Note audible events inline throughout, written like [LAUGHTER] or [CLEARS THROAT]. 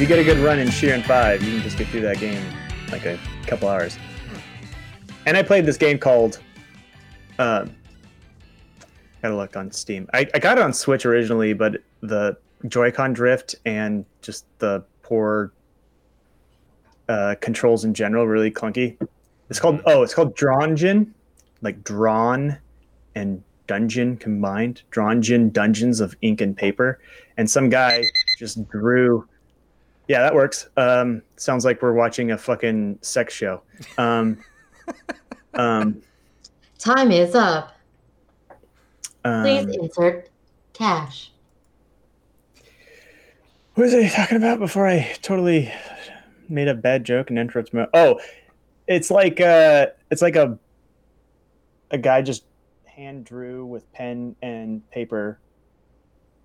if you get a good run in Shiren Five, you can just get through that game like a couple hours. And I played this game called. Um, gotta look on Steam. I, I got it on Switch originally, but the Joy-Con drift and just the poor uh, controls in general really clunky. It's called oh, it's called Drawngeon, like drawn and dungeon combined. Drawngeon Dungeons of Ink and Paper, and some guy just drew. Yeah, that works. Um, sounds like we're watching a fucking sex show. Um, [LAUGHS] um, Time is up. Please um, insert cash. What was I talking about before I totally made a bad joke and interrupted my? Oh, it's like uh, it's like a a guy just hand drew with pen and paper.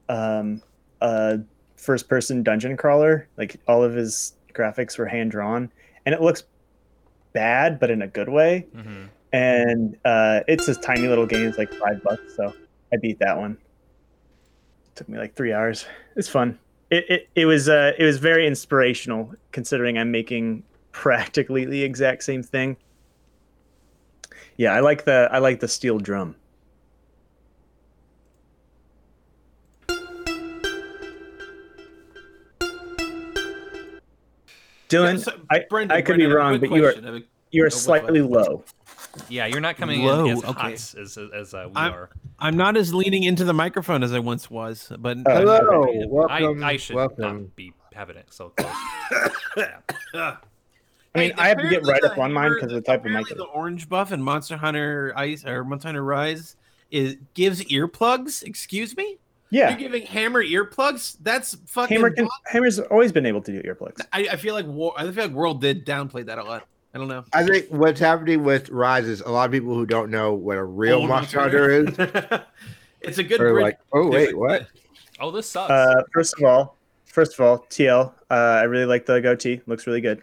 Um, a first person dungeon crawler. Like all of his graphics were hand drawn, and it looks bad, but in a good way. Mhm. And uh, it's this tiny little game. It's like five bucks, so I beat that one. took me like three hours. It's fun. It it, it was uh, it was very inspirational considering I'm making practically the exact same thing. Yeah, I like the I like the steel drum. Dylan, Yeah, so, I, Brendan, I could Brendan, be I have a wrong, quick but you are question. I have a- you are what's slightly that? low. Yeah, you're not coming Whoa, in as okay. hot as, as, as uh, we I'm- are. I'm not as leaning into the microphone as I once was, but Uh, Hello, I, welcome. I should welcome. not be having it so close. [COUGHS] I mean, I have to get right up on mine because of the type of mic. The orange buff and Monster Hunter Ice or Monster Hunter Rise is gives earplugs. Excuse me, Yeah, you're giving Hammer earplugs? That's fucking. Hammer can, Hammer's always been able to do earplugs. I, I feel like War, I feel like World did downplay that a lot. I don't know. I think what's happening with Rise is a lot of people who don't know what a real Old Monster Hunter is [LAUGHS] it's a good are bridge. like, oh to wait, it. what? Oh, this sucks. Uh, first of all, first of all, TL, uh, I really like the goatee. Looks really good.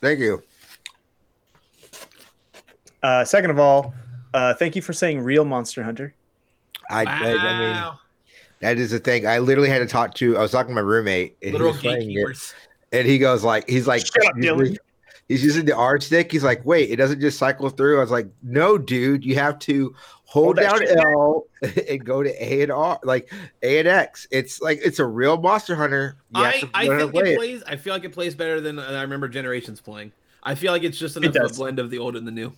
Thank you. Uh, second of all, uh, thank you for saying real Monster Hunter. I, I, I mean, Wow. That is the thing. I literally had to talk to. I was talking to my roommate, and he Literal was playing it, and he goes like, he's like, Shut up, he's, Dylan. he's using the R stick. He's like, wait, it doesn't just cycle through. I was like, no, dude, you have to hold Hold down shit. L [LAUGHS] and go to A and R, like A and X. It's like it's a real Monster Hunter. You I, I think to play it plays. I feel like it plays better than I remember Generations playing. I feel like it's just It of a blend of the old and the new.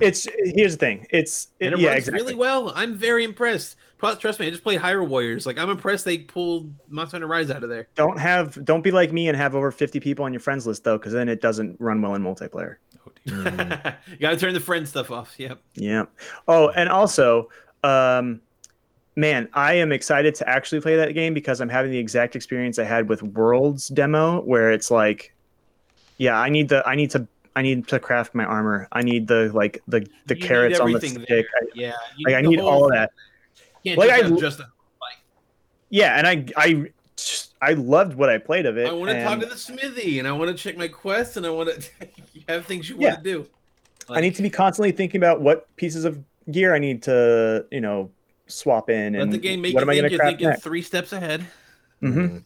It's here's the thing. It's it, it yeah, runs exactly. really well. I'm very impressed. Trust me, I just played Hyrule Warriors. Like I'm impressed they pulled Monster Hunter Rise out of there. Don't have don't be like me and have over 50 people on your friends list though, because then it doesn't run well in multiplayer. oh, dear. [LAUGHS] you gotta turn the friend stuff off. Yep. Yeah. Oh, and also, um, man, I am excited to actually play that game because I'm having the exact experience I had with Worlds demo, where it's like, yeah, I need the, I need to, I need to craft my armor. I need the like the the You carrots on the stick. there. I- Yeah. you like I need whole all of that. Can't Like, just I have just a- Yeah, and I, I, I loved what I played of it. I want to talk to the smithy and I want to check my quests and I want to [LAUGHS] have things you Yeah. want to do. I need to be constantly thinking about what pieces of gear I need to, you know, swap in let and the game make what you am I think going to you're craft thinking next. three steps ahead. hmm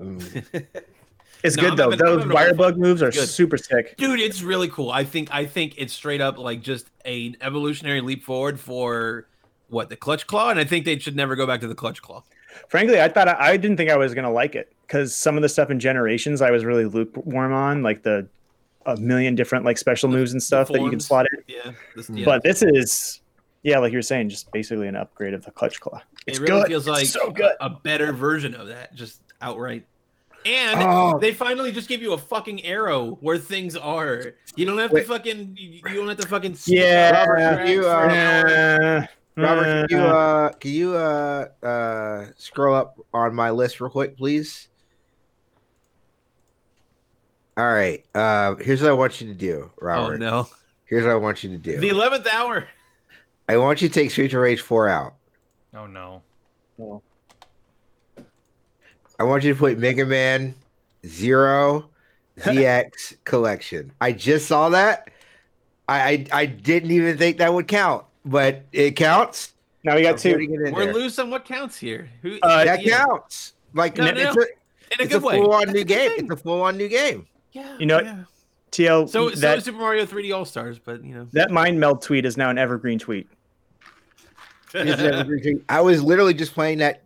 Mm. [LAUGHS] It's No, good I'm though. having- Those having a lot of wirebug fun. moves are Good. super sick. Dude, it's really cool. I think I think it's straight up like just an evolutionary leap forward for what the clutch claw, and I think they should never go back to the clutch claw. Frankly, I thought I, I didn't think I was gonna like it because some of the stuff in Generations I was really lukewarm on, like the a million different like special The- moves and stuff that you can slot in. Yeah, this, Mm. yeah. But this is, yeah, like you were saying, just basically an upgrade of the clutch claw. It's it really good. feels It's like so good. A, a better version of that, just outright. And Oh. they finally just give you a fucking arrow where things are. You don't have Wait. to fucking. You you don't have to fucking. Yeah. Robert, can you, uh, Uh, Robert, can you uh, uh can you uh uh scroll up on my list real quick, please? All right. Uh here's what I want you to do, Robert. Oh Robert. no! Here's what I want you to do. The eleventh hour. I want you to take Streets of Rage 4 out. oh no. well, I want you to put Mega Man Zero [LAUGHS] ZX collection. I just saw that. I, I I didn't even think that would count, but it counts. now we got I'm two. putting it in We're there. loose on what counts here. Who? Uh, That yeah. counts. Like No, it's no. a- in a It's good a way. full on new a game. thing. It's a full on new game. Yeah, You know yeah. TL So, so Super Mario 3D All Stars, but you know. that mind meld tweet is now an evergreen tweet. It's never been. I was literally just playing that.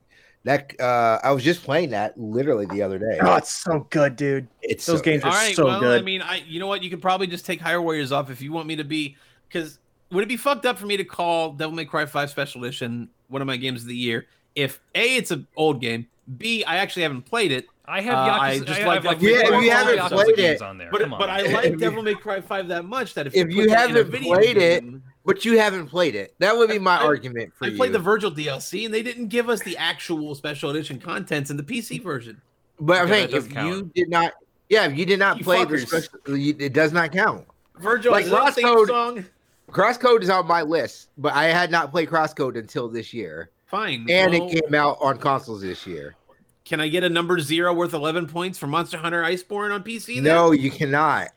That uh, I was just playing that literally the other day. Oh, it's so good, dude. It's those so- games All are right. so well, I mean, I you know what? You could probably just take Hyrule Warriors off if you want me to be. Because would it be fucked up for me to call Devil May Cry 5 Special Edition one of my games of the year? If a, it's an old game. B, I actually haven't played it. I have Uh, Yakuza, I I just have, like like that- Yeah, four if you haven't Yakuza played it, on there. But Come but. I like [LAUGHS] Devil May Cry 5 that much that if, If put you that in a haven't video played it, game- But you haven't played it. That would be my I- argument for I you. played the Virgil DLC and they didn't give us the actual special edition contents in the PC version. but I'm saying if count. you did not, yeah, if you did not You play the special, it does not count. Virgil, Like is that theme Crosscode- song? Crosscode is on my list, but I had not played Crosscode until this year, Fine. and well, it came out on consoles this year. Can I get a number zero worth 11 points for Monster Hunter Iceborne on PC? then? No, you cannot.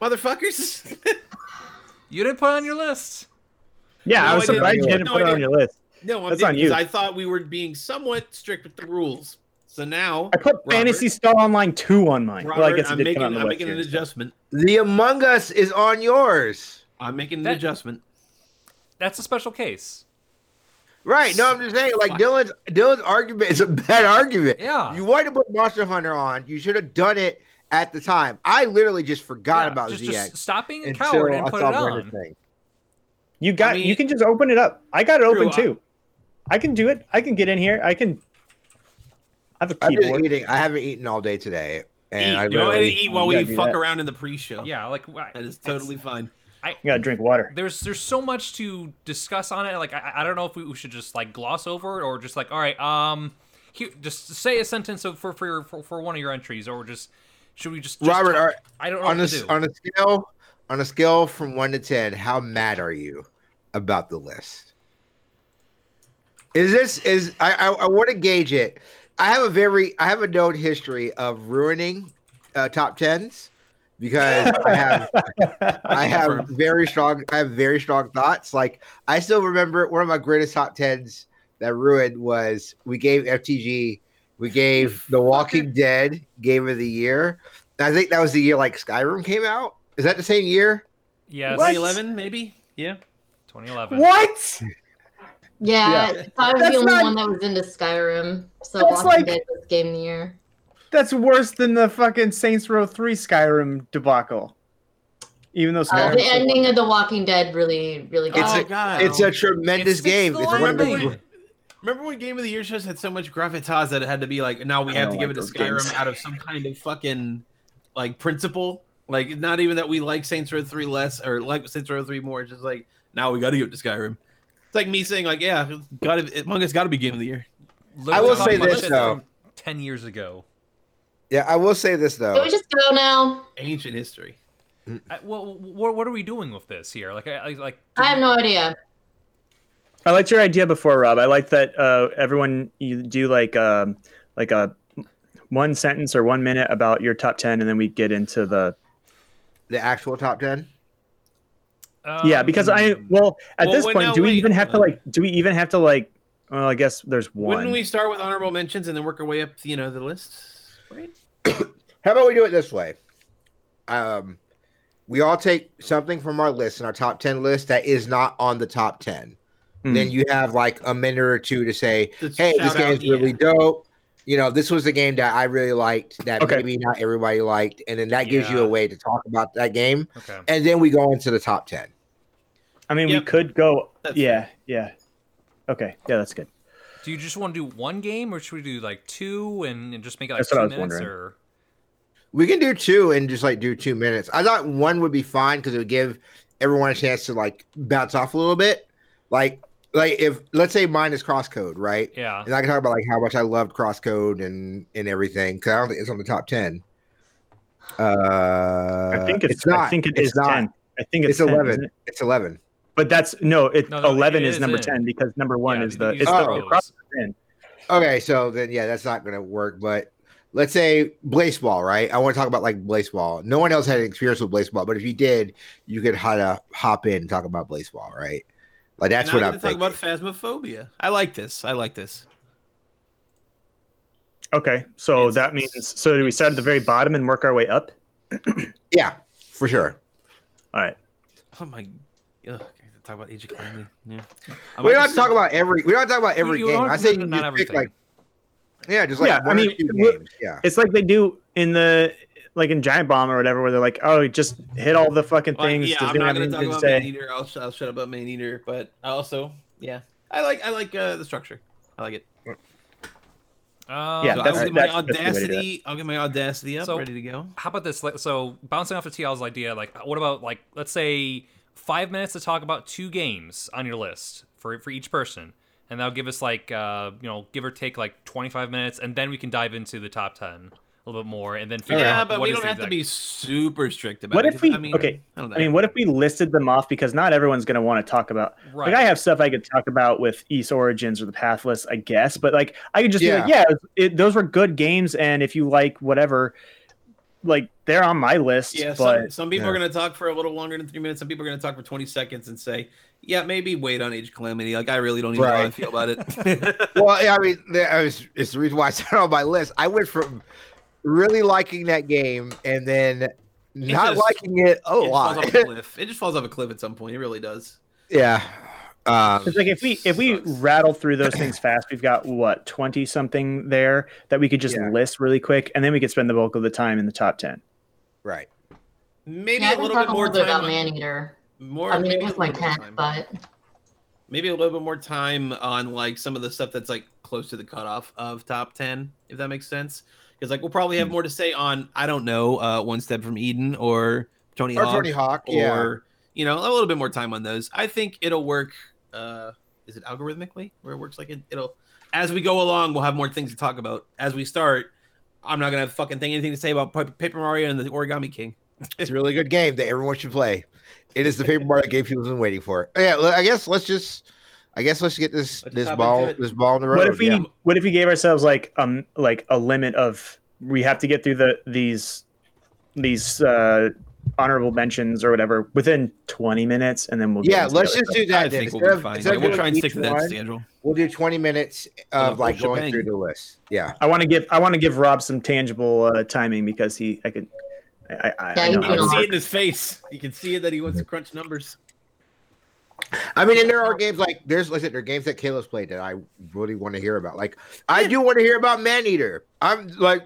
Motherfuckers. [LAUGHS] You didn't put it on your list. Yeah, No, I was I didn't. surprised you didn't No, put I it on your list. no, I'm That's That's on you. I thought we were being somewhat strict with the rules. So now, I put Robert. Phantasy Star Online 2 on mine. Robert, well, I guess I'm making, come out on the I'm making an adjustment. The Among Us is on yours. I'm making an That- adjustment. That's a special case. Right. No, I'm just saying, like Dylan's Dylan's argument is a bad argument. Yeah. You wanted to put Monster Hunter on. You should have done it at the time. I literally just forgot Yeah, about just, ZX just stop being a coward and I put saw it on. thing. You got I mean- you can just open it up. I got it open True, I- too. I can do it. I can get in here. I can I have a I've been keyboard. eating. I haven't eaten all day today, and eat. I you know, and literally, eat while we fuck that. around in the pre-show. Yeah, like that is totally fine. You gotta drink water. There's there's so much to discuss on it. Like I, I don't know if we, we should just like gloss over it or just like all right, um, here just say a sentence of, for for, your, for for one of your entries or just should we just, just Robert, are, I don't know on what a to do. on a scale on a scale from one to ten, how mad are you about the list? Is this is I I, I want to gauge it. I have a very I have a known history of ruining uh, top tens because I have [LAUGHS] I have very strong I have very strong thoughts. Like I still remember one of my greatest top tens that ruined was we gave FTG we gave The Walking Dead Game of the Year. I think that was the year like Skyrim came out. Is that the same year? yes, 2011, maybe. Yeah. 2011. What? Yeah, Yeah. I was That's the only not- one that was into Skyrim. So That's Walking like- Dead was game of the year. That's worse than the fucking Saints Row 3 Skyrim debacle. Even though Uh, the ending of The Walking Dead really, really It's got a- me. oh God. It's a tremendous It's- it's game. It's one of the landing. gr- Remember when Game of the Year shows had so much gravitas that it had to be like, now we I have to don't give it to Skyrim games. out of some kind of fucking like principle? Like, not even that we like Saints Row 3 less or like Saints Row 3 more. It's just like, now we got to give it to Skyrim. It's like me saying, like, yeah, gotta, Among Us got to be Game of the Year. Literally I will say this, though. Ten years ago. Yeah, I will say this Can though. we just go now? Ancient history. I, well, what, what are we doing with this here? Like, I, I like. I have no idea. I liked your idea before, Rob. I like that uh, everyone you do like um, like a one sentence or one minute about your top ten, and then we get into the The actual top ten. yeah. Because I Um, well at Well, this point, no, do we wait. even have to like? Do we even have to like? Well, I guess there's one. Wouldn't we start with honorable mentions and then work our way up, you know, the list? Right? [COUGHS] How about we do it this way? Um, we all take something from our list and our top ten list that is not on the top ten. Hmm. Then you have like a minute or two to say, To "Hey, this shout out, game's really yeah. dope." You know, this was a game that I really liked that Okay. maybe not everybody liked, and then that gives you a way to talk about that game. Okay. And then we go into the top ten. I mean, Yep. we could go. That's yeah, yeah. Okay, yeah, that's good. Do you just want to do one game, or should we do like two and, and just make it like That's two what I was minutes? wondering. Or We can do two and just like do two minutes. I thought one would be fine because it would give everyone a chance to like bounce off a little bit. Like, like if let's say mine is crosscode, right? yeah, And I can talk about like how much I loved crosscode and and everything because I don't think it's on the top ten. Uh, I think it's. not. I think it it's is not. ten. I think it's, It's 10, eleven. it? It's eleven. But that's no. It No, no, eleven it is is number in. ten because number one Yeah, is the. It's just the Oh. cross those. Okay, so then yeah, that's not gonna work. But let's say Blaseball, right? I want to talk about like Blaseball. No one else had experience with Blaseball, but if you did, you could how to hop in and talk about Blaseball, right? Like that's what I'm I'm talk thinking. about phasmophobia. I like this. I like this. Okay, so It's- that means so do we start at the very bottom and work our way up? [CLEARS THROAT] Yeah, for sure. All right. Oh my. Ugh, talk about Age of Calamity. Yeah. I We don't have to talk about every. We don't talk about every You game. I say not just pick everything. like. Yeah, just like Yeah, I one or mean, two we- games. Yeah. It's like they do in the like in Giant Bomb or whatever, where they're like, "Oh, just hit all the fucking Well, things." yeah, I'm not gonna talk to about say. Man Eater. I'll, I'll shut up about Man Eater, but I also, yeah, I like I like uh, the structure. I like it. Um, Yeah, so that's- I'll get my that's- that's the way to do it. audacity. I'll get my audacity up, So- ready to go. how about this? So bouncing off of TL's idea, like, what about like, let's say five minutes to talk about two games on your list for for each person, and that'll give us like, uh, you know, give or take like 25 minutes, and then we can dive into the top 10 a little bit more, and then figure Yeah, out but what we is don't the have to be super strict about What it. if we? 'cause, I mean, okay, I don't know. I mean, what if we listed them off because not everyone's going to want to talk about. right. Like, I have stuff I could talk about with East Origins or the Pathless, I guess, but like, I could just be like, yeah, it, those were good games, and if you like whatever, like they're on my list. Yeah, but some, some people yeah. are going to talk for a little longer than three minutes. Some people are going to talk for 20 seconds and say, yeah, maybe wait on Age of Calamity. Like, I really don't even know how I feel about it. [LAUGHS] Well, yeah, I mean, there- I was, it's the reason why I said [LAUGHS] on my list. I went from really liking that game and then not just- liking it a it falls lot. off a cliff. It just falls off a cliff at some point. It really does. [LAUGHS] yeah. Um, It's like if we if we Sucks. rattle through those things fast, we've got what twenty something there that we could just Yeah. list really quick, and then we could spend the bulk of the time in the top ten. right. Maybe Yeah, I a can little bit more little time. about on- Man Eater. More, I mean, maybe it a was my little bit more tenth, time. but maybe a little bit more time on like some of the stuff that's like close to the cutoff of top 10 if that makes sense because like we'll probably Hmm. have more to say on i don't know uh one step from eden or tony Or hawk Tony Hawk. Yeah. or you know a little bit more time on those i think it'll work uh is it algorithmically where it works like it, it'll as we go along we'll have more things to talk about as we start i'm not gonna have fucking thing anything to say about Pa- paper mario and the origami king [LAUGHS] It's a really good game that everyone should play. It is the [LAUGHS] Paper Mario game people have been waiting for. Yeah, I guess let's just, I guess let's get this Let's this ball this ball in the road. What if we yeah. what if we gave ourselves like um like a limit of we have to get through the these these uh honorable mentions or whatever within twenty minutes, and then we'll Yeah, let's the just do that. i think we'll Instead be fine instead Yeah, we'll try and stick to that one, schedule We'll do twenty minutes of like going shebang. through the list. Yeah. I want to give I want to give Rob some tangible uh, timing because he I could I, I, I Yeah, know he's You can see it in his face. You can see it that he wants to crunch numbers. I mean, and there are games like there's listen, there are games that Caleb's played that I really want to hear about. Like I do want to hear about Man Eater. I'm like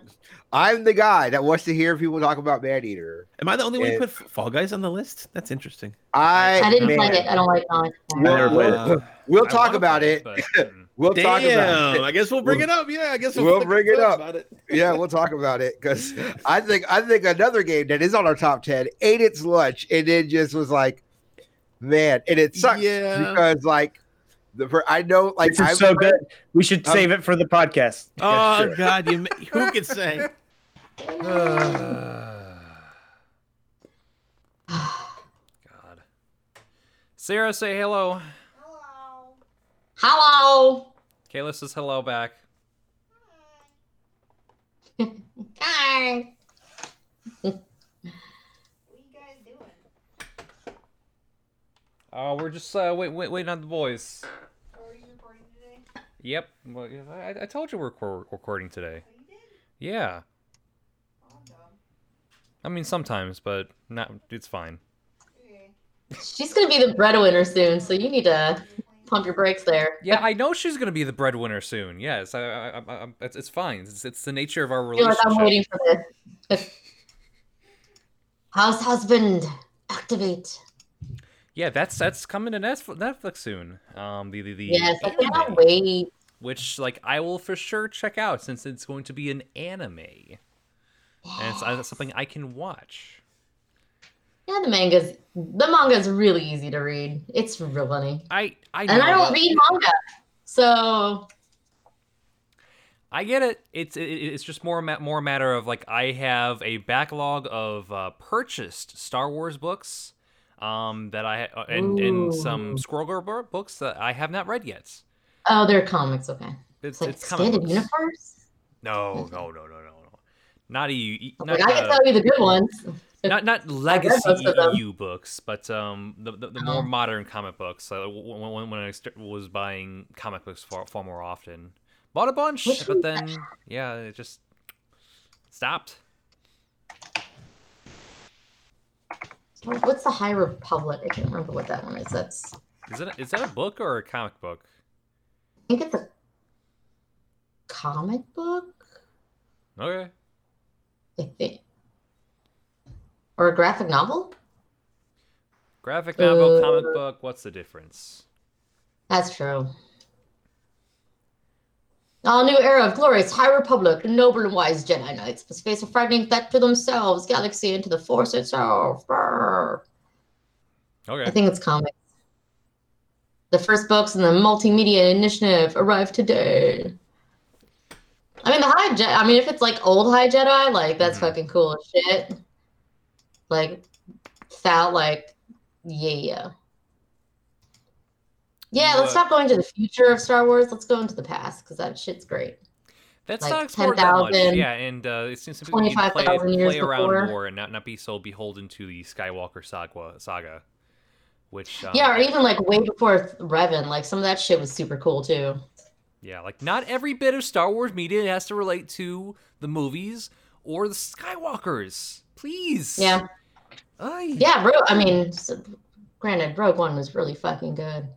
I'm the guy that wants to hear people talk about Man Eater. Am I the only one who put Fall Guys on the list? That's interesting. I I didn't man, play it. I don't like comics. I never played it. Uh, We'll talk about it. but, [LAUGHS] mm. We'll talk about it. I guess we'll bring it up. Yeah, I guess we'll, We'll bring it up. About it. [LAUGHS] Yeah, we'll talk about it because I think I think another game that is on our top ten ate its lunch and then just was like, man, and it sucks Yeah. because like the fir- I know like This is I've so read- good. We should Um, save it for the podcast. Oh sure. God, you who could say? [LAUGHS] God. Sarah, say hello. hello. Hello. Kayla says hello back. [LAUGHS] Hi. Oh, we're just uh, wait, wait, waiting on the boys. Are you recording today? Yep. Well, I, I told you we're recor- recording today. Yeah. I mean, sometimes, but not. It's fine. She's gonna be the breadwinner soon, so you need to pump your brakes there. Yeah, I know she's gonna be the breadwinner soon. Yes, I, I, I, I, it's, it's fine. It's, it's the nature of our I like relationship. I'm waiting for this. [LAUGHS] House husband, activate. Yeah, that's that's coming to Netflix soon. Um, the the, the Yes, I cannot wait. which like I will for sure check out since it's going to be an anime, and it's uh, something I can watch. Yeah, the manga's the manga's really easy to read. It's real funny, I I and I don't read manga, so I get it. It's it, it's just more ma- more a matter of like I have a backlog of uh, purchased Star Wars books, um, that I uh, and and some. Squirrel Girl books that I have not read yet. oh, they're comics. Okay, It's it's like it's extended universe. No, no, no, no, no, no. Not EU. I Not, like, I can uh, tell you the good ones. not not [LAUGHS] legacy EU books, but um the the, the more Oh. modern comic books. Uh, when, when when I st- was buying comic books far far more often. Bought a bunch, Which but then yeah, it just stopped. What's the High Republic? I can't remember what that one is. That's Is it is that a book or a comic book? I think it's a comic book. Okay. I think, or a graphic novel. Graphic novel, Uh, comic book, what's the difference? That's true. All new era of glorious High Republic, noble and wise Jedi Knights must face a frightening threat to themselves, galaxy, and to the Force itself. Brr. I think it's comics. The first books in the multimedia initiative arrived today. I mean, the High Jedi. I mean, if it's like old High Jedi, like that's Mhm. fucking cool as shit. Like, felt like, yeah. Yeah, let's stop going to the future of Star Wars. Let's go into the past because that shit's great. That's like not explored that much. 10,000, Yeah, and uh, it seems to be play, 25,000 years play around before. more and not, not be so beholden to the Skywalker saga. saga which um, yeah, or even like way before Revan. Like some of that shit was super cool too. Yeah, like not every bit of Star Wars media has to relate to the movies or the Skywalkers. Please. Yeah. Ay. Yeah, bro. I mean, granted, Rogue One was really fucking good.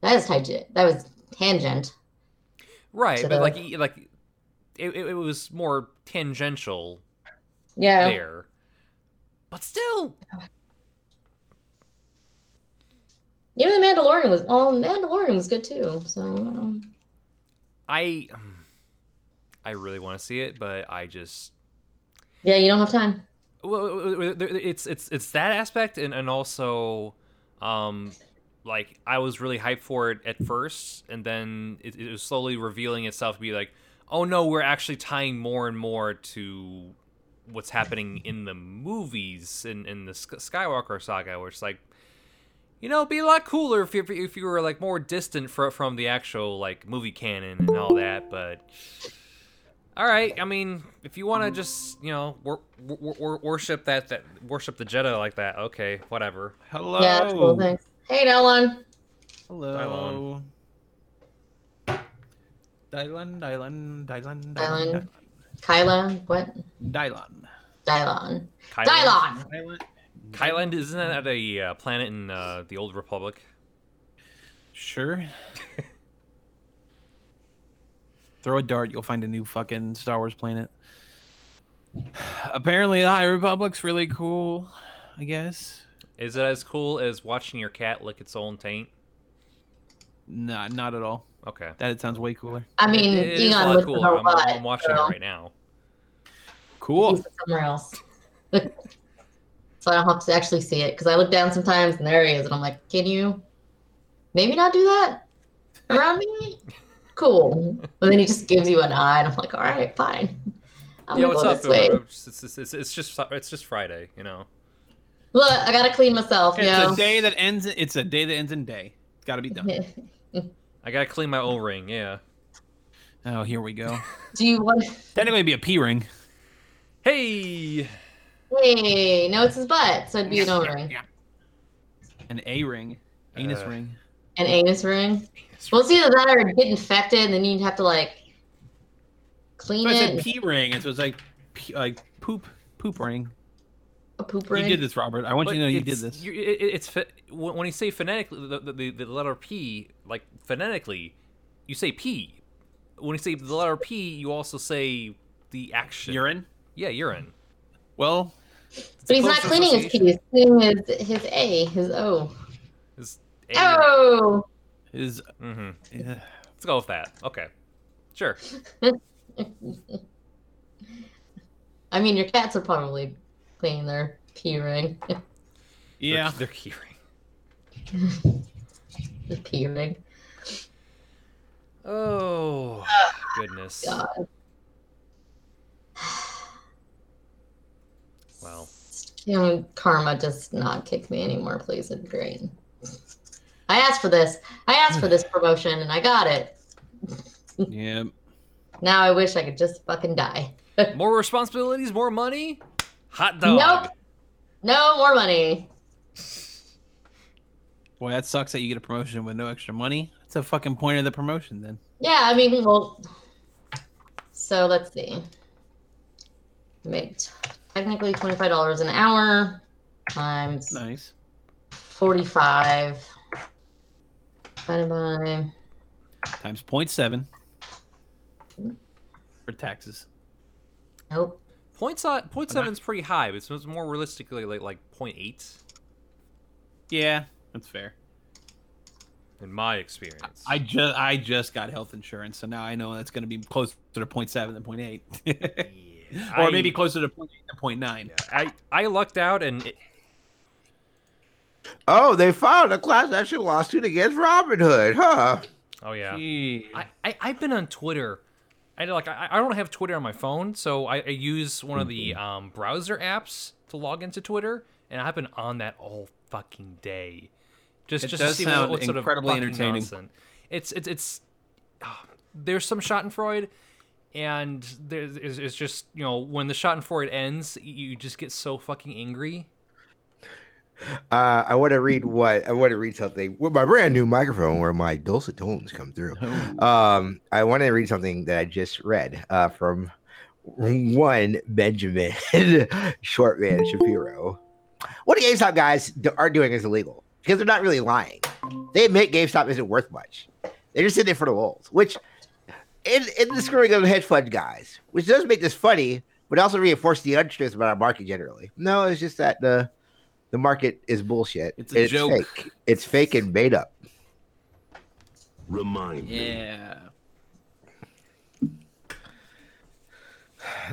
That is tangent. That was tangent. Right, but the- like like it, it, it was more tangential Yeah. there. But still, Even the Mandalorian was. Well, Mandalorian was good too. So um, I I really want to see it, but I just yeah, you don't have time. well it's it's it's that aspect and and also um like I was really hyped for it at first and then it, it was slowly revealing itself to be like oh no we're actually tying more and more to what's happening in the movies in in the Skywalker saga where it's like you know it'd be a lot cooler if you if you were like more distant fro- from the actual like movie canon and all that but all right. I mean, if you want to just you know wor- wor- wor- worship that that worship the Jedi like that, okay, whatever. Hello. Yeah, cool. Thanks. Hey, Dylan. Hello. Dylan, Dylan, Dylan, Dylan. Dylan, Kyla. What? Dylan. Dylon. Kylan, Dylon. Dylan. Kylan isn't that a uh, planet in uh, the Old Republic? Sure. [LAUGHS] Throw a dart, you'll find a new fucking Star Wars planet. [SIGHS] Apparently, the High Republic's really cool. I guess. Is it as cool as watching your cat lick its own taint? Nah, not at all. Okay. That sounds way cooler. I mean, It- it is a Egon lot was cooler. her I'm, butt. I'm watching so it right now. Cool. he's somewhere else. [LAUGHS] so I don't have to actually see it because I look down sometimes and there he is, and I'm like, can you maybe not do that around me? [LAUGHS] Cool. But then he just gives you an eye, and I'm like, all right, fine. I'm yeah, gonna what's go up? this way. It's, it's, it's, it's just it's just Friday, you know. Look, I gotta clean myself, It's yo. a day that ends. It's a day that ends in day. It's got to be done. [LAUGHS] I gotta clean my O ring. Yeah. Oh, here we go. Do you want? Technically, it'd be a P ring. Hey. Hey, no, it's his butt, so it'd be an O ring, An A ring, anus Uh, ring. an anus ring. Well, it's either that or get infected, and then you'd have to like clean So I said it. P ring, and so it's like, like poop, poop ring. A poop You ring. did this, Robert. I want But you to know you did this. you- it, it- it's when when you say phonetically the, the, the letter P, like phonetically, you say P. When you say the letter P, you also say the action. Urine. Yeah, urine. Well, It's a But he's not cleaning his association. pee. He's cleaning his his A, his O. It's Oh. is hmm yeah. Let's go with that. Okay. Sure. [LAUGHS] I mean, your cats are probably cleaning their pee ring. yeah. They're, they're keyring. the pee ring. Oh [SIGHS] goodness. God. Well, You know, karma does not kick me anymore, please. It's great. I asked for this. I asked for this [SIGHS] promotion and I got it. Yeah. Now I wish I could just fucking die. [LAUGHS] more responsibilities, more money. Hot dog. Nope. No more money. Boy, that sucks that you get a promotion with no extra money. That's a fucking point of the promotion then. Yeah, I mean, well, So let's see. Make technically twenty-five dollars an hour times Nice. forty-five. Divided by Times 0.7 for taxes. nope. Point, so, point seven is pretty high, but it's it's more realistically like like point eight Yeah, that's fair. in my experience. I just I just got health insurance, so now I know that's going to be closer to 0.7 than 0.8. [LAUGHS] or I- maybe closer to 0.8 than 0.9. I I lucked out and it, Oh, they filed a class action lawsuit against Robinhood, huh? oh yeah. I, I I've been on Twitter. I like I, I don't have Twitter on my phone, so I, I use one of the um, browser apps to log into Twitter, and I've been on that all fucking day. Just It just to see what, sound what sort of entertaining. nonsense. It's it's it's ah, there's some Schadenfreude, and there's it's it's just you know when the Schadenfreude ends, you just get so fucking angry. Uh, I want to read what I want to read something with my brand new microphone where my dulcet tones come through. Um, I want to read something that I just read uh, from one Benjamin [LAUGHS] Shortman Shapiro. What the GameStop guys are doing is illegal because they're not really lying. They admit GameStop isn't worth much. They're just sitting there for the wolves, which in, in the screwing of the hedge fund guys, which does make this funny, but also reinforce the untruth about our market generally. No, it's just that the the market is bullshit. It's a joke. fake. It's fake and made up. Remind me. Yeah.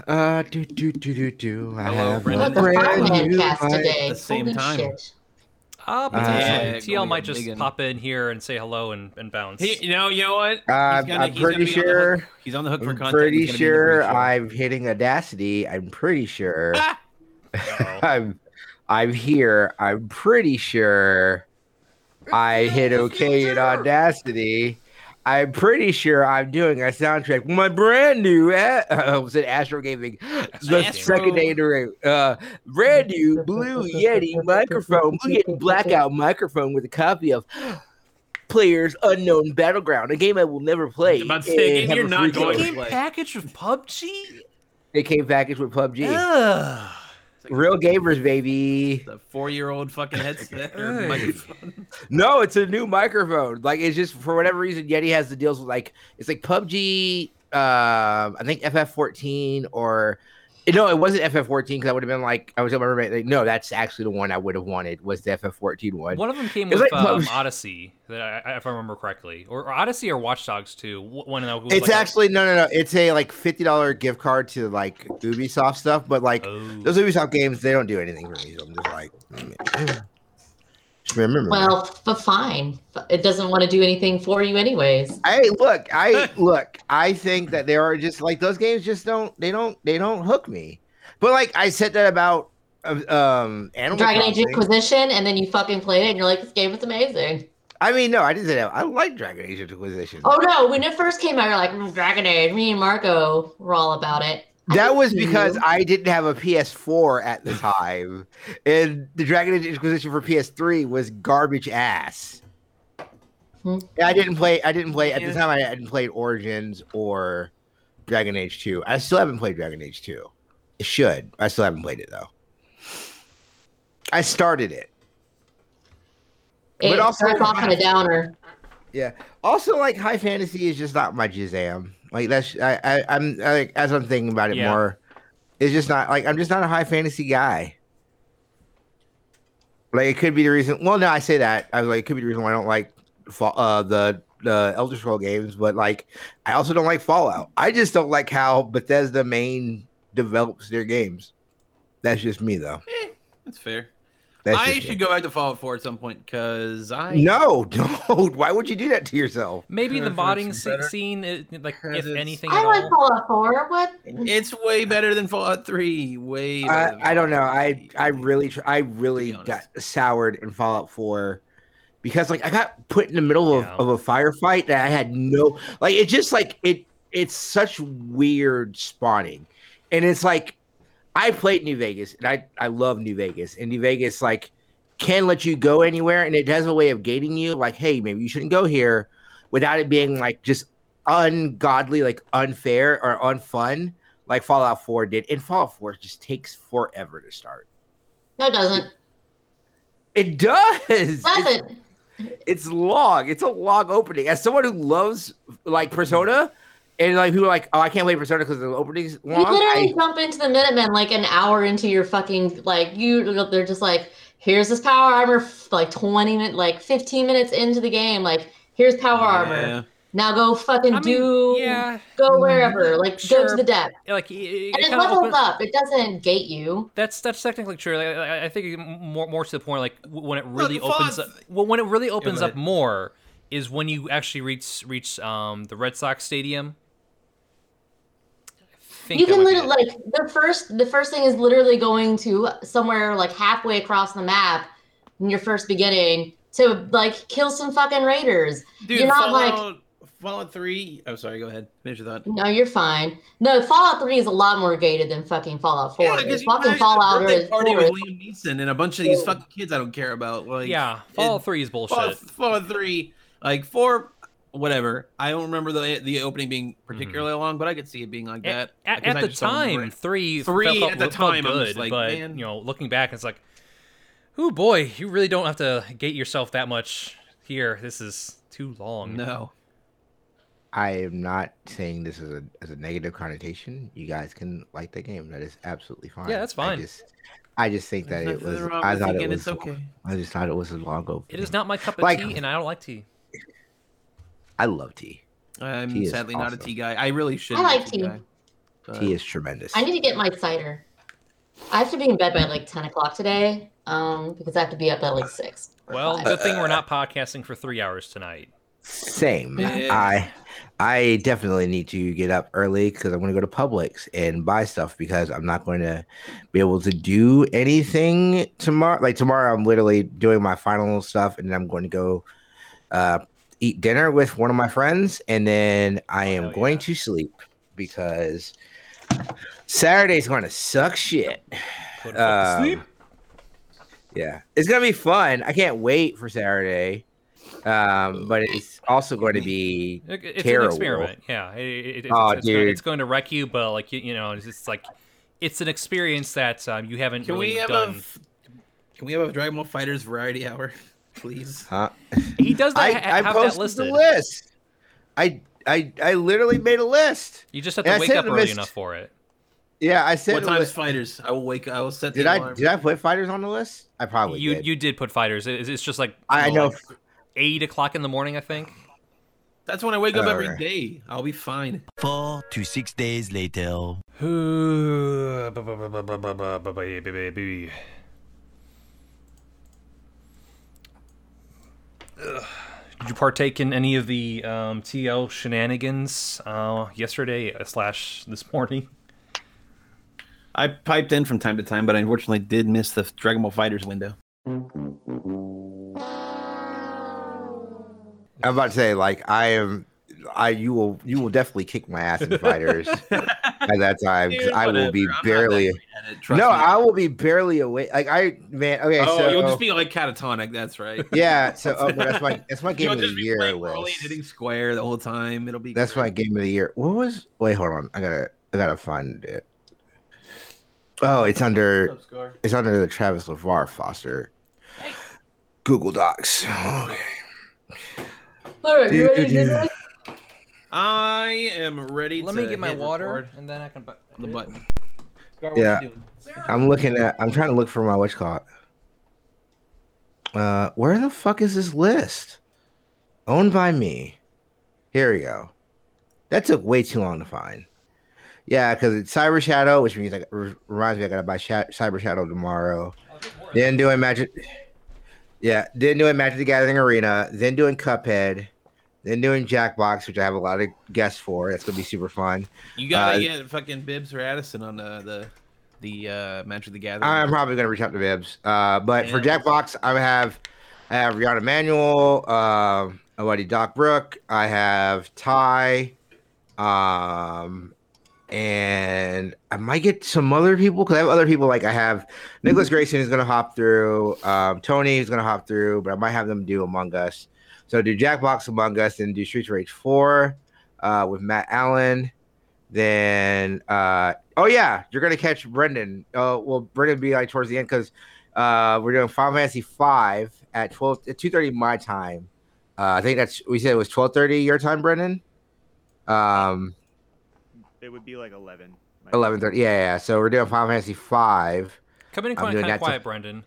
Uh, do do do do do. I Hello, have Brendan. What a the brand new cast today? At the same Holy time. shit. Uh, Uh, potentially. Yeah, TL might just big pop in here and say hello and, and bounce. He, you know, you know what? Uh, gonna- I'm pretty be on the sure. He's on the hook for I'm content. pretty He's gonna be in the sure. I'm hitting Audacity. I'm pretty sure. [LAUGHS] Ah! [LAUGHS] I'm I'm here. I'm pretty sure I hit OK in Audacity. I'm pretty sure I'm doing a soundtrack. My brand new uh, [LAUGHS] was it Astro Gaming, the Astro. second day in a row. Uh, brand new Blue Yeti microphone, Blue Yeti blackout microphone with a copy of Players Unknown Battleground, a game I will never play. I'm about to say, a and game have you're not going code. to Game play. package with PUBG? It came packaged with PUBG. Ugh. It's like Real gamers, baby. The four-year-old fucking [LAUGHS] headset Hey. microphone. No, it's a new microphone. Like it's just for whatever reason, Yeti has the deals with like it's like PUBG. Um, I think FF14 or no, it wasn't FF14 because I would have been like I was telling my roommate like no, that's actually the one I would have wanted was the FF14 one. One of them came with like um, Odyssey, that I, if I remember correctly, or, or Odyssey or Watch Dogs too. One of them. It's actually no, no, no. It's a like fifty dollar gift card to like Ubisoft stuff, but like Oh. those Ubisoft games, they don't do anything for me. So I'm just like, just remember. Well, but fine. It doesn't want to do anything for you, anyways. Hey, look, I [LAUGHS] look. I think that there are just like those games just don't they don't they don't hook me. But like I said that about uh, um Animal Dragon Age Inquisition, and then you fucking played it, and you're like, this game is amazing. I mean, no, I didn't say that. I like Dragon Age Inquisition. Oh no, when it first came out, you're like, "Mm, Dragon Age. Me and Marco were all about it. I that was because you. I didn't have a PS4 at the time, and the Dragon Age Inquisition for PS3 was garbage ass. Hmm. Yeah, I didn't play. I didn't play at the time. I hadn't played Origins or Dragon Age Two. I still haven't played Dragon Age Two. It should. I still haven't played it though. I started it. it but also- starts off on a downer. Yeah. Also, like high fantasy is just not my jam. Like that's I, I I'm I, like as I'm thinking about it Yeah. more, it's just not like I'm just not a high fantasy guy. Like it could be the reason. Well, no, I say that I was like it could be the reason why I don't like uh the the Elder Scroll games, but like I also don't like Fallout. I just don't like how Bethesda main develops their games. That's just me though. That's fair. That's I should me. go back to Fallout 4 at some point because I No, [LAUGHS] don't. Why would you do that to yourself? Maybe the uh, If modding it's se- better. scene, it, like if anything I at like all. Fallout 4. What? It's way better than Fallout 3. Way. better than I, I don't know. I I really I really got soured in Fallout 4 because like I got put in the middle of, Yeah. of a firefight that I had no like it just like it it's such weird spawning. And it's like I played New Vegas and I I love New Vegas and New Vegas like can let you go anywhere and it has a way of gating you like hey maybe you shouldn't go here without it being like just ungodly, like unfair or unfun like Fallout 4 did. And Fallout 4 just takes forever to start. No, it doesn't. It does. It doesn't. It's, it's long. It's a long opening. As someone who loves like Persona, and like people are like, oh, I can't wait for Persona because the opening's long. You long. literally I, jump into the Minutemen like an hour into your fucking like you. They're just like, here's this power armor. Like twenty minutes, like fifteen minutes into the game, like here's power armor. Now go fucking I mean, do. yeah, Go wherever. Like go to the depth. like it, it And it kinda levels open- up. It doesn't gate you. That's that's technically true. Like, I, I think more more to the point, like when it really Fallout- opens up, well, when it really opens go up more is when you actually reach reach um the Red Sox stadium. I think You can literally like the first. The first thing is literally going to somewhere like halfway across the map in your first beginning to like kill some fucking raiders. Dude, You're not like- Fallout, Fallout 3. Oh, sorry. Go ahead. Finish your thought. No, you're fine. No, Fallout 3 is a lot more gated than fucking Fallout 4. Yeah, is. because fucking guys Fallout birthday is party 4 with is- Liam Neeson and a bunch of these fucking kids I don't care about. Like, yeah, Fallout it- Three is bullshit. Fallout, Fallout 3, like four, whatever. I don't remember the the opening being mm-hmm. particularly long, but I could see it being like At, that. at, at the just don't remember time, three Three felt, at the time, I'm good, just like, but man. you know, looking back, it's like, oh boy, you really don't have to gate yourself that much here. This is too long. No. I am not saying this is a as a negative connotation. You guys can like the game. That is absolutely fine. Yeah, that's fine. I just, I just think that There's it was. wrong I thought it was. okay. I just thought it was a long opening. It is not my cup of Like- tea, and I don't like tea. I love tea. I'm Tea is sadly not a tea guy. I really should. I be like tea. guy, but- Tea is tremendous. I need to get my cider. I have to be in bed by like 10 o'clock today um, because I have to be up at like 6. Well, 5. good thing we're not podcasting for three hours tonight. Same. Yeah. I I definitely need to get up early because I'm going to go to Publix and buy stuff because I'm not going to be able to do anything tomorrow. Like tomorrow, I'm literally doing my final stuff, and then I'm going to go uh, eat dinner with one of my friends, and then I am hell going yeah. to sleep because Saturday's going to suck shit. Go to sleep. Um, Yeah, it's gonna be fun. I can't wait for Saturday. Um, but it's also going to be It's terrible. an experiment. Yeah. It, it, it- Oh, it's, it's, going, dude. it's going to wreck you, but like you, you know, it's just like it's an experience that um, you haven't Can really we have done. a f- Can we have a Dragon Ball Fighters variety hour, [LAUGHS] please? huh? He does that, I, ha- I have that posted listed. the list. I I I literally made a list. You just have to I wake up early list. enough for it. Yeah, I said What the time is. Fighters? I will wake. I will set. The Did I alarm. did I put fighters on the list? I probably You did. you did put fighters. It- it's just like I know. like eight o'clock in the morning, I think. That's when I wake up every Alright. day. I'll be fine. Four to six days later. [SIGHS] Did you partake in any of the um, TL shenanigans uh, yesterday uh, slash this morning? I piped in from time to time, but I unfortunately did miss the Dragon Ball Fighters window. I'm about to say like I am. I you will you will definitely kick my ass in fighters [LAUGHS] [LAUGHS] at that time Dude, I will be I'm barely. great at it, trust No, me. I will be barely awake. Like I man. Okay, Oh, so you'll just be like catatonic. That's right. [LAUGHS] yeah. So oh, that's my [LAUGHS] that's my game You'll of the just be year playing Broly and list. hitting square the whole time. It'll be. That's great. my game of the year. What was? Wait, hold on. I gotta I gotta find it. Oh, it's under What's up, Scar? it's under the Travis LeVar Foster Google Docs. Okay. All right, you ready to do this? I am ready. Let to me get my water, record and then I can. bu- the button. Scar, Yeah. I'm looking at. I'm trying to look for my what's called. Uh, where the fuck is this list? Owned by me. Here we go. That took way too long to find. Yeah, because it's Cyber Shadow, which means like re- reminds me I gotta buy Sha- Cyber Shadow tomorrow. Then doing Magic. Yeah, then doing Magic the Gathering Arena. Then doing Cuphead. Then doing Jackbox, which I have a lot of guests for. That's gonna be super fun. You gotta Uh, get fucking Bibbs or Addison on the the the uh, Match of the Gathering. I'm probably gonna reach out to Bibbs. Uh, but for Jackbox, I have I have Rihanna Manuel, uh, my buddy Doc Brook. I have Ty, um, and I might get some other people because I have other people like I have Nicholas Grayson is gonna hop through, um, Tony is gonna hop through, but I might have them do Among Us. So do Jackbox Among Us and do Streets of Rage Four. uh, with Matt Allen. Then, uh, oh yeah, you're gonna catch Brendan. Uh, well, Brendan be like towards the end because uh, we're doing Final Fantasy five at twelve at two thirty my time. Uh, I think that's we said it was twelve thirty your time, Brendan. Um, It would be like eleven. eleven thirty. Yeah, yeah. So we're doing Final Fantasy five. Come in I'm kind of that to- quiet, Brendan.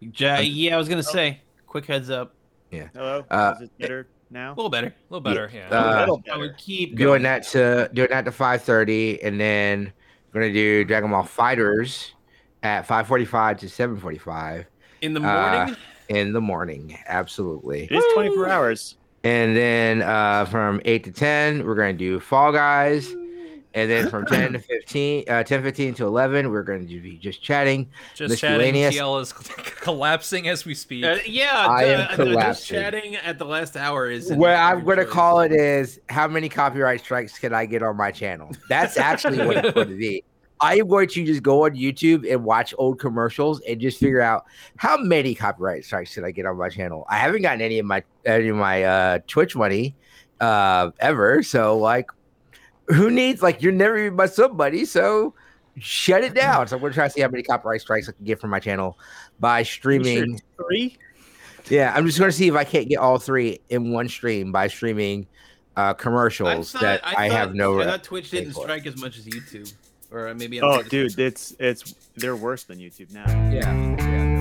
Ja- yeah, I was gonna say. Quick heads up. Hello. Uh, Is it better now? A little better. A little better, yeah. Uh, a little I would keep doing going. that to doing that to 5:30, and then we're gonna do Dragon Ball FighterZ at 5:45 to 7:45 in the uh, morning. in the morning. Absolutely. It is 24 hours. And then uh, from 8 to 10, we're gonna do Fall Guys. And then [LAUGHS] from 10 to 15, uh, 10 15 to 11, we're going to be just chatting. Just chatting. miscellaneous- TL is [LAUGHS] collapsing as we speak. Uh, yeah, I uh, am uh, just chatting at the last hour is. What I'm going to call it is how many copyright strikes can I get on my channel? That's actually what it's going [LAUGHS] to be. I am going to just go on YouTube and watch old commercials and just figure out how many copyright strikes can I get on my channel. I haven't gotten any of my any of my uh, Twitch money uh, ever, so like, who needs like you're never even my somebody, so shut it down. So I'm going to try to see how many copyright strikes I can get from my channel by streaming. Three. Yeah, I'm just going to see if I can't get all three in one stream by streaming uh, commercials thought- that I, thought- have no. I thought Twitch didn't for. strike as much as YouTube, or maybe. I'm Oh, dude, it's it's they're worse than YouTube now. Yeah, yeah.